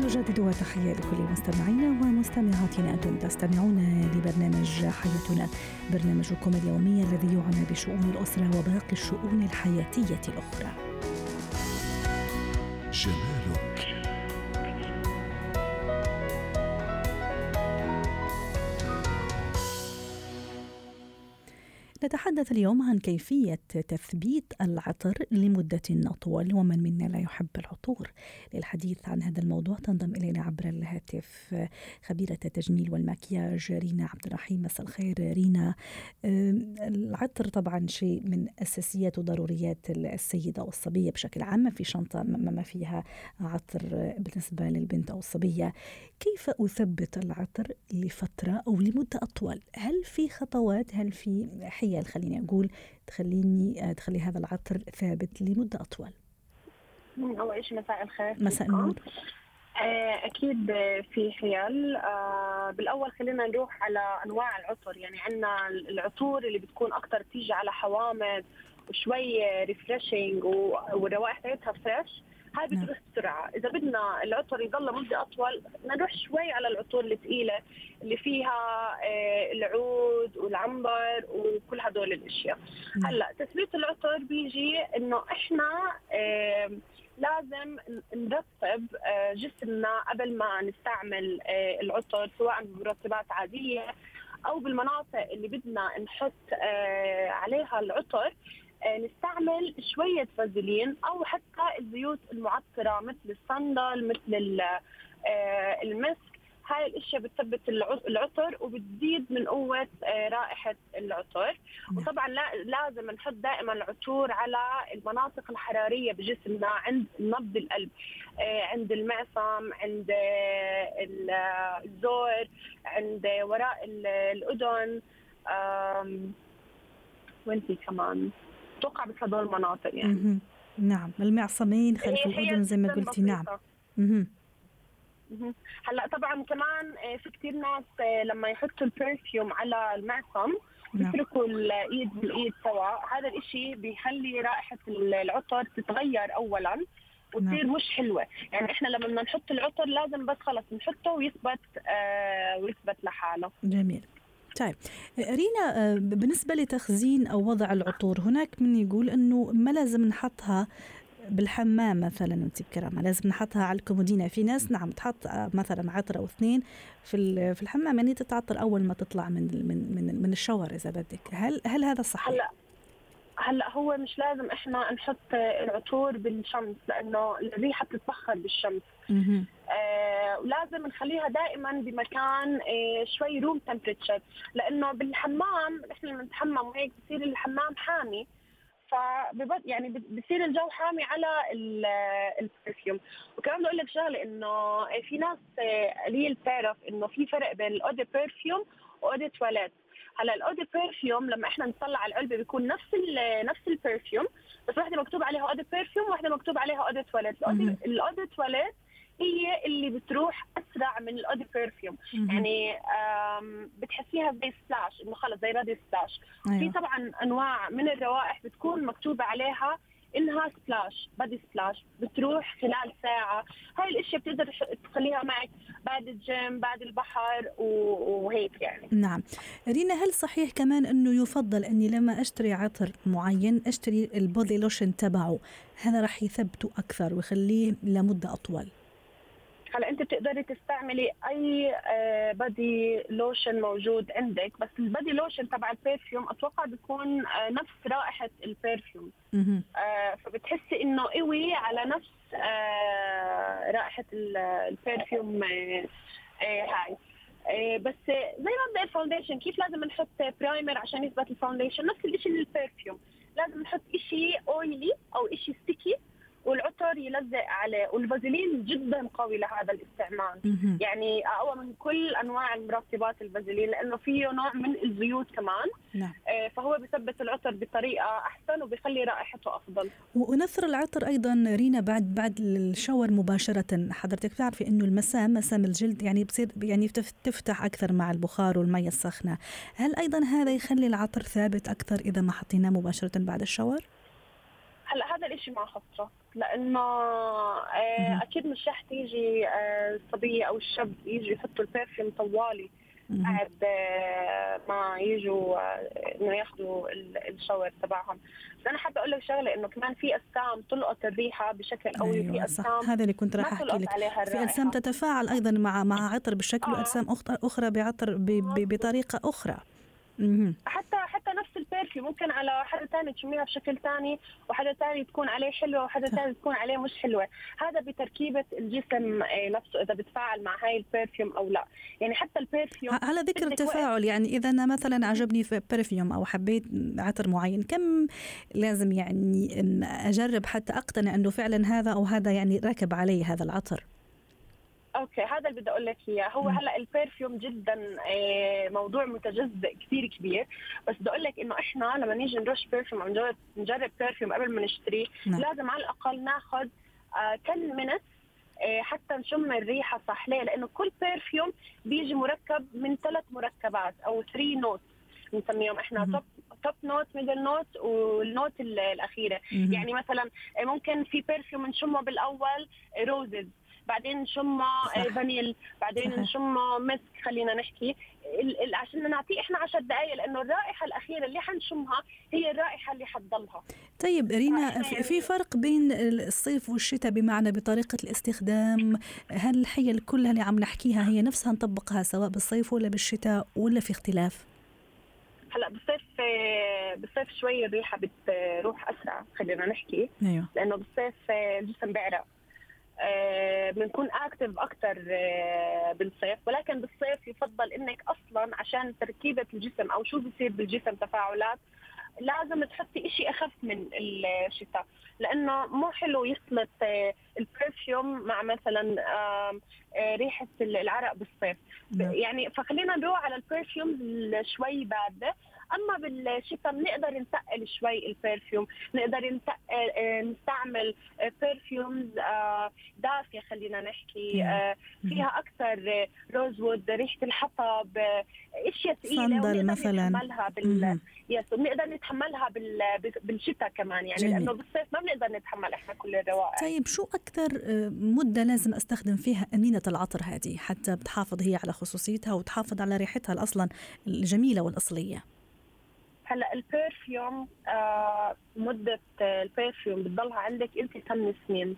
نجدد تحية لكل مستمعينا ومستمعاتنا. أنتم تستمعون لبرنامج حياتنا برنامجكم اليومي الذي يعنى بشؤون الأسرة وباقي الشؤون الحياتية الأخرى. جمالك نتحدث اليوم عن كيفية تثبيت العطر لمدة أطول ومن منا لا يحب العطور. للحديث عن هذا الموضوع تنضم إلينا عبر الهاتف خبيرة التجميل والمكياج رينا عبد الرحيم. مساء الخير رينا. العطر طبعا شيء من أساسيات وضروريات السيدة والصبية بشكل عام. في شنطة ما فيها عطر بالنسبة للبنت أو الصبية. كيف أثبت العطر لفترة أو لمدة أطول؟ هل في خطوات؟ هل في حي حيل خليني أقول تخليني تخلي هذا العطر ثابت لمدة أطول. أول شيء مساء الخير مساء النور. آه، أكيد في حيل. آه، بالأول خلينا نروح على أنواع العطر. يعني عندنا العطور اللي بتكون أكثر تيجي على حوامض وشوي refreshing والروائح تاعتها fresh هاي نعم. بتروح بسرعة إذا بدنا العطر يضل مدة أطول بدنا نروح شوي على العطور الثقيلة اللي فيها آه، العود والعنبر وكل هدول الأشياء نعم. هلأ تثبيت العطر بيجي إنه إحنا لازم نرطب آه، جسمنا قبل ما نستعمل آه، العطر سواء بمرطبات عادية أو بالمناطق اللي بدنا نحط عليها العطر نستعمل شوية فازلين أو حتى الزيوت المعطرة مثل الصندل مثل آه، المسك. هاي الأشياء بتثبت العطر وبتزيد من قوة آه، رائحة العطر. نعم. وطبعا لازم نحط دائما العطور على المناطق الحرارية بجسمنا عند نبض القلب عند المعصم عند الزور عند وراء الأذن. وين في كمان؟ أتوقع بس هدول المناطق يعني. نعم المعصمين خلف الاذن زي ما قلتي نعم. هلا طبعا كمان آه، في كثير ناس آه، لما يحطوا البرفيوم على المعصم نعم. يتركوا الإيد بالإيد سوا. هذا الإشي بيخلي رائحة العطر تتغير اولا وتصير نعم. مش حلوة. يعني إحنا لما بدنا نحط العطر لازم بس خلص نحطه ويثبت آه ويثبت لحاله. جميل. طيب رينا آه، بالنسبة لتخزين أو وضع العطور هناك من يقول أنه ما لازم نحطها بالحمام مثلا أنت بكرامة لازم نحطها على الكومودينا في ناس نعم تحط آه، مثلا عطر أو اثنين في في الحمام يعني تتعطر أول ما تطلع من من من, من الشاور إذا بدك. هل هل هذا صحيح؟ هلا هلا هو مش لازم إحنا نحط العطور بالشمس لأنه الريحة بتتبخر بالشمس. ولازم نخليها دائما بمكان آه شوي room temperature لأنه بالحمام إحنا لما نتحمم وهيك بصير الحمام حامي. فببد يعني بصير الجو حامي على ال perfume وكمان بدي أقول لك شغلة إنه في ناس آه، قليل تعرف إنه في فرق بين الاودي برفيوم واودي تواليت هلأ الاودي برفيوم لما إحنا نطلع على العلبة بيكون نفس نفس ال perfume بس واحدة مكتوب عليها eau de parfum وواحده مكتوب عليها eau de toilette ال eau de toilette هي اللي بتروح أسرع من ال eau de parfum يعني بتحسيها زي splash إنه خلص زي body splash أيوة. في طبعا أنواع من الروائح بتكون مكتوبة عليها انها splash body splash بتروح خلال ساعة. هاي الأشياء بتقدر تخليها معك بعد الجيم بعد البحر وهيك يعني. نعم. رينا هل صحيح كمان إنه يفضل إني لما أشتري عطر معين أشتري ال body lotion تبعه؟ هذا راح يثبته أكثر ويخليه لمدة أطول. هلا انت بتقدري تستعملي اي body آه، لوشن موجود عندك بس ال body lotion تبع ال perfume أتوقع بيكون آه، نفس رائحة ال perfume آه، فبتحسي إنه قوي على نفس رائحة ال perfume هاي. بس زي مبدا ال foundation كيف لازم نحط primer عشان يثبت ال foundation نفس الشيء لل perfume لازم نحط شيء oily أو شيء sticky والعطر يلزق عليه والفازلين جدا قوي لهذا الاستعمال يعني أقوى من كل أنواع المرطبات الفازلين لأنه فيه نوع من الزيوت كمان. نعم. آه فهو بثبت العطر بطريقة أحسن وبيخلي رائحته أفضل. ونثر العطر أيضا رينا بعد بعد الشاور مباشرة. حضرتك بتعرفي إنه المسام مسام الجلد يعني بصير يعني تفتح أكثر مع البخار والمي السخنه هل أيضا هذا يخلي العطر ثابت أكثر إذا ما حطيناه مباشرة بعد الشاور؟ هلا هذا الإشي مع خطرة لأنه آه أكيد مش رح تيجي آه الصبيه أو الشاب يجي يحطوا البرفيوم طوالي بعد آه ما يجوا إنه ياخذوا ال shower تبعهم. بس أنا حابة أقول لك شغلة إنه كمان في اجسام تلقط الريحه بشكل قوي أيوة في اجسام هذا اللي كنت راح أحكي لك. في اجسام تتفاعل أيضا مع مع عطر بشكل آه. واجسام أخرى بعطر بطريقة أخرى. حتى حتى نفس ال perfume ممكن على حدا ثاني تشميها بشكل ثاني وحدا ثاني تكون عليه حلوة وحدا ثاني تكون عليه مش حلوة. هذا بتركيبة الجسم آه، نفسه إذا بتفاعل مع هاي ال perfume أو لا. يعني حتى ال perfume على ذكر التفاعل يعني إذا أنا مثلا عجبني في perfume أو حبيت عطر معين كم لازم يعني أجرب حتى أقتنع إنه فعلا هذا أو هذا يعني راكب علي هذا العطر؟ okay هذا اللي بدي أقول لك إياه. هو هلأ ال perfume جدا آه، موضوع متجزئ كثير كبير. بس بدي أقول لك إنه إحنا لما نيجي نرش perfume أو نجرب perfume قبل ما نشتريه نعم. لازم على الأقل ناخذ 10 minutes حتى نشم الريحة صح ليه؟ لأنه كل perfume بيجي مركب من ثلاث مركبات أو 3 note بنسميهم. إحنا top top note middle note وال note الأخيرة. يعني مثلا ممكن في perfume نشمه بالأول roses بعدين نشم فانيل بعدين نشم مسك خلينا نحكي. عشان نعطيه إحنا 10 دقائق لأنه الرائحة الأخيرة اللي حنشمها هي الرائحة اللي حتضلها. طيب رينا في فرق بين الصيف والشتاء بمعنى بطريقة الاستخدام؟ هل الحيل كلها اللي عم نحكيها هي نفسها نطبقها سواء بالصيف ولا بالشتاء ولا في اختلاف؟ هلأ بالصيف بالصيف شوي الريحة بتروح أسرع خلينا نحكي. أيوه. لأنه بالصيف الجسم بيعرق. آه، بنكون اكتف أكثر آه، بالصيف. ولكن بالصيف يفضل إنك أصلا عشان تركيبة الجسم أو شو بصير بالجسم تفاعلات لازم تحطي شيء أخف من الشتاء. لأنه مو حلو يخلط آه، ال perfume مع مثلا ريحة العرق بالصيف. نعم. يعني فخلينا نروح على ال perfume شوي باردة. أما بالشتاء بنقدر نتقل شوي ال perfume نقدر آه، نستعمل perfumes آه، دافية خلينا نحكي آه، فيها أكثر rosewood ريحة الحطب أشياء ثقيله صندل مثلا. نتحملها بال yes بنقدر نتحملها بال... بالشتاء كمان يعني جميل. لأنه بالصيف ما بنقدر نتحمل إحنا كل الروائح طيب شو أكثر مدة لازم أستخدم فيها قنينة العطر هذه حتى بتحافظ هي على خصوصيتها وتحافظ على ريحتها أصلا الجميلة والأصلية؟ هلأ ال perfume آه مدة ال perfume بتضلها عندك أنت 8 سنين.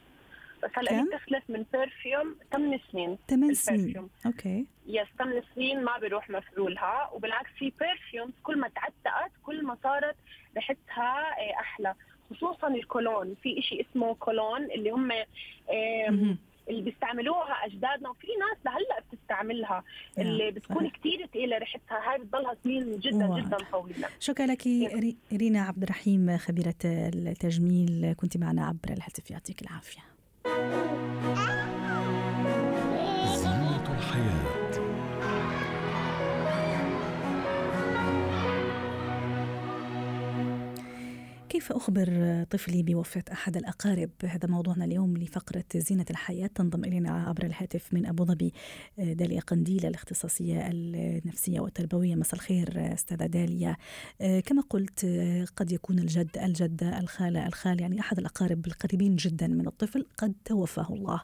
بس هلأ هي بتختلف من perfume 8 سنين 8 سنين. okay. yes 8 سنين ما بيروح مفعولها وبالعكس في perfumes كل ما تعتقت كل ما صارت ريحتها آه، أحلى. خصوصا الكولون. في شيء اسمه كولون اللي هم اللي بيستعملوها أجدادنا وفي ناس لهلأ بتستعملها. اللي بتكون كثير ثقيله ريحتها هاي بتضلها سنين جدا. جدا طويلة. شكرا لك رينا عبد الرحيم خبيرة التجميل كنت معنا عبر الهاتف يعطيك العافية. كيف أخبر طفلي بوفاة أحد الأقارب هذا موضوعنا اليوم لفقرة زينة الحياة؟ تنضم إلينا عبر الهاتف من أبو ظبي داليا قنديل الاختصاصية النفسية والتربوية. مساء الخير أستاذة داليا. كما قلت قد يكون الجد الجدة الخالة الخال يعني أحد الأقارب القريبين جدا من الطفل قد توفاه الله.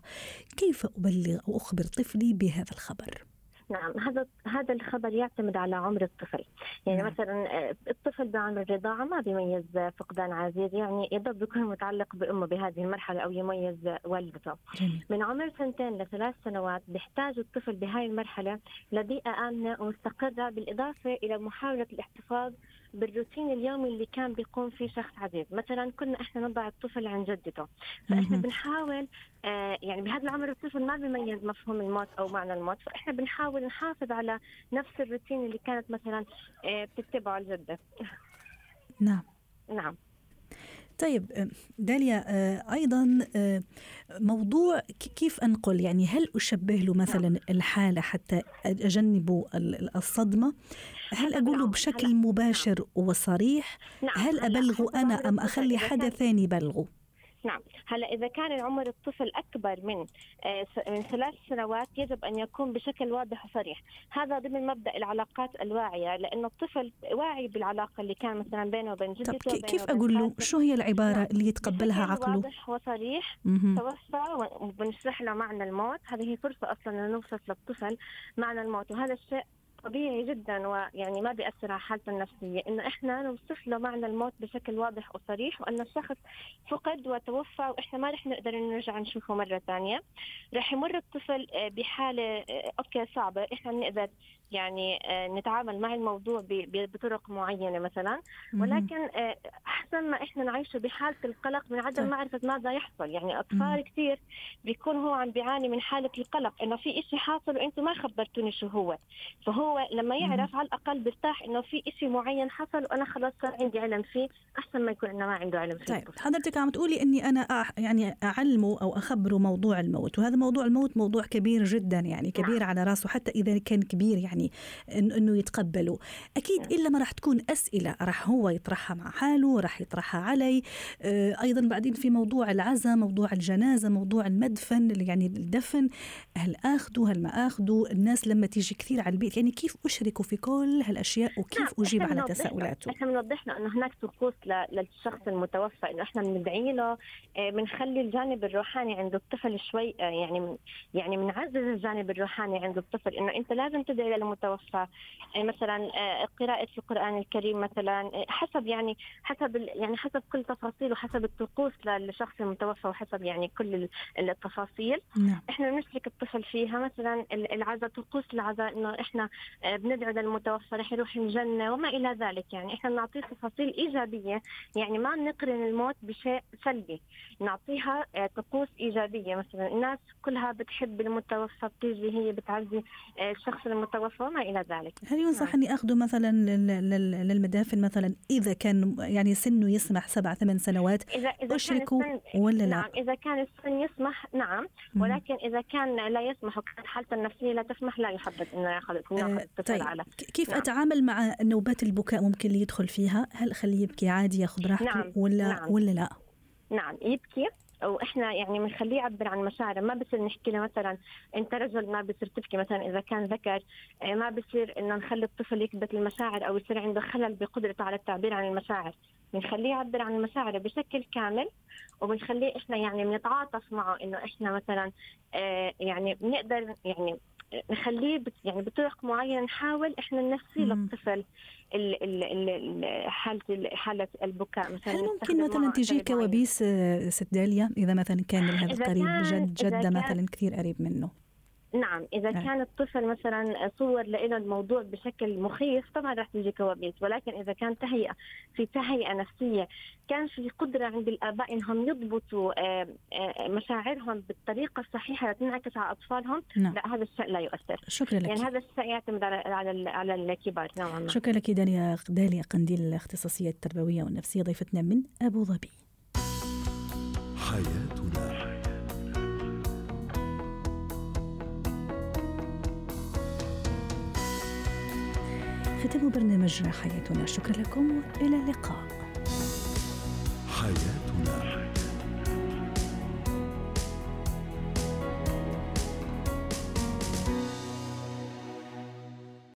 كيف أبلغ أو أخبر طفلي بهذا الخبر؟ نعم هذا هذا الخبر يعتمد على عمر الطفل يعني نعم. مثلا آه، الطفل بعمر الرضاعه ما بيميز فقدان عزيز يعني يضل بيكون متعلق بأمه بهذه المرحلة أو يميز والدته جميل. من عمر سنتين لثلاث سنوات بيحتاج الطفل بهذه المرحلة لبيئه آمنة ومستقرة بالإضافة إلى محاولة الاحتفاظ بالروتين اليومي اللي كان بيقوم فيه شخص عزيز. مثلا كنا إحنا نضع الطفل عن جدته. فإحنا بنحاول آه يعني بهذا العمر الطفل ما بيميز مفهوم الموت أو معنى الموت. فإحنا بنحاول نحافظ على نفس الروتين اللي كانت مثلا آه بتتبعه الجده نعم. نعم. طيب آه، داليا آه، أيضا آه، موضوع كيف أنقل؟ يعني هل أشبه له مثلا نعم. الحالة حتى أجنب الصدمة؟ هل أقوله نعم. بشكل مباشر وصريح؟ نعم. هل ابلغه أنا أم أخلي حدا ثاني يبلغه نعم هلا إذا كان عمر الطفل أكبر من آه، من ثلاث سنوات يجب أن يكون بشكل واضح وصريح. هذا ضمن مبدأ العلاقات الواعية لأنه الطفل واعي بالعلاقة اللي كان مثلا بينه وبين جدته طب كيف أقول له؟ شو هي العبارة نعم. اللي يتقبلها عقله؟ واضح وصريح توفى وبنشرح له معنى الموت. هذه هي فرصة أصلا ان نوصف للطفل معنى الموت وهذا الشيء طبيعي جدا ويعني ما بيأثر على حالته النفسية. إنه إحنا نوصف له معنى الموت بشكل واضح وصريح وأن الشخص فقد وتوفى وإحنا ما رح نقدر نرجع نشوفه مرة ثانية. رح يمر الطفل آه، بحالة آه، أوكي صعبة. إحنا بنقدر يعني آه، نتعامل مع الموضوع بطرق معينة مثلا. ولكن أحسن ما إحنا نعيشه بحالة القلق من عدم طيب. معرفة ماذا يحصل. يعني أطفال كثير بيكون هو عم بيعاني من حالة القلق إنه في إشي حاصل وأنتم ما خبرتوني شو هو. فهو لما يعرف على الأقل بيرتاح إنه في إشي معين حصل وأنا خلاص صار عندي علم فيه أحسن ما يكون إنه ما عنده علم فيه طيب حضرتك عم تقولي إني أنا أح يعني أعلمه أو أخبره موضوع الموت وهذا موضوع الموت موضوع كبير جدا يعني كبير نعم. على راسه حتى إذا كان كبير يعني إنه يتقبله أكيد نعم. إلا ما راح تكون أسئلة راح هو يطرحها مع حاله راح يطرحها علي. آه، أيضا بعدين في موضوع العزاء موضوع الجنازة موضوع المدفن يعني الدفن. هل أخذوا؟ هل ما أخذوا؟ الناس لما تيجي كثير على البيت يعني كيف أشركوا في كل هالأشياء وكيف نعم. أجيب على تساؤلاته؟ إحنا بنوضح له أنه هناك طقوس للشخص المتوفى إنه إحنا بندعي له بنخلي آه، الجانب الروحاني عند الطفل شوي آه، يعني يعني بنعزز الجانب الروحاني عند الطفل إنه أنت لازم تدعي للمتوفى مثلا قراءة القرآن الكريم مثلا حسب يعني حسب يعني حسب كل تفاصيل وحسب الطقوس للشخص المتوفى وحسب يعني كل التفاصيل. نعم. إحنا بنشرك الطفل فيها مثلا العزاء طقوس العزاء إنه إحنا آه، بندعو للمتوفى رح يروح الجنة وما إلى ذلك. يعني إحنا بنعطيه تفاصيل إيجابية. يعني ما بنقرن الموت بشيء سلبي. نعطيها آه، طقوس إيجابية. مثلا الناس كلها بتحب المتوفى بتيجي هي بتعزي آه، الشخص المتوفى. وما إلى ذلك هل ينصح نعم. أني اخذه مثلا للمدافن مثلا إذا كان يعني سنه يسمح سبع ثمان سنوات إذا إذا أشركه ولا لا؟ نعم إذا كان السن يسمح نعم ولكن إذا كان لا يسمح وكانت حالته النفسية لا تسمح لا يحبذ إنه ياخذ آه طيب على كيف نعم. أتعامل مع نوبات البكاء ممكن اللي يدخل فيها؟ هل أخليه يبكي عادي يأخذ راحته نعم. ولا نعم. ولا لا؟ نعم يبكي وإحنا يعني بنخليه يعبر عن مشاعره. ما بصير نحكي له مثلا أنت رجل ما بصير تبكي مثلا إذا كان ذكر. آه، ما بصير إنه نخلي الطفل يكبت المشاعر أو يصير عنده خلل بقدرته على التعبير عن المشاعر. بنخليه يعبر عن مشاعره بشكل كامل وبنخليه إحنا يعني بنتعاطف معه إنه إحنا مثلا آه يعني بنقدر يعني نخليه يعني بطرق معينة نحاول إحنا ننسي للطفل حالة حالة البكاء. مثلا هل ممكن مثلا تجي كوابيس آه، ست داليا إذا مثلا كان هذا قريب جد جدة مثلا كثير قريب منه؟ نعم إذا آه. كان الطفل مثلا صور له الموضوع بشكل مخيف طبعا راح تيجي كوابيس. ولكن إذا كان تهيئة في تهيئة نفسية كان في قدرة عند الآباء إنهم يضبطوا آه، آه، مشاعرهم بالطريقة الصحيحة لتنعكس على أطفالهم نعم. لا هذا الشيء لا يؤثر. شكرا لك. يعني هذا الشيء يعتمد على على على الكبار نوعا ما. شكرا لك داليا داليا قنديل الاختصاصية التربوية والنفسية ضيفتنا من أبو ظبي. حياتنا. ختام برنامج حياتنا. شكرا لكم. والى اللقاء. حياتنا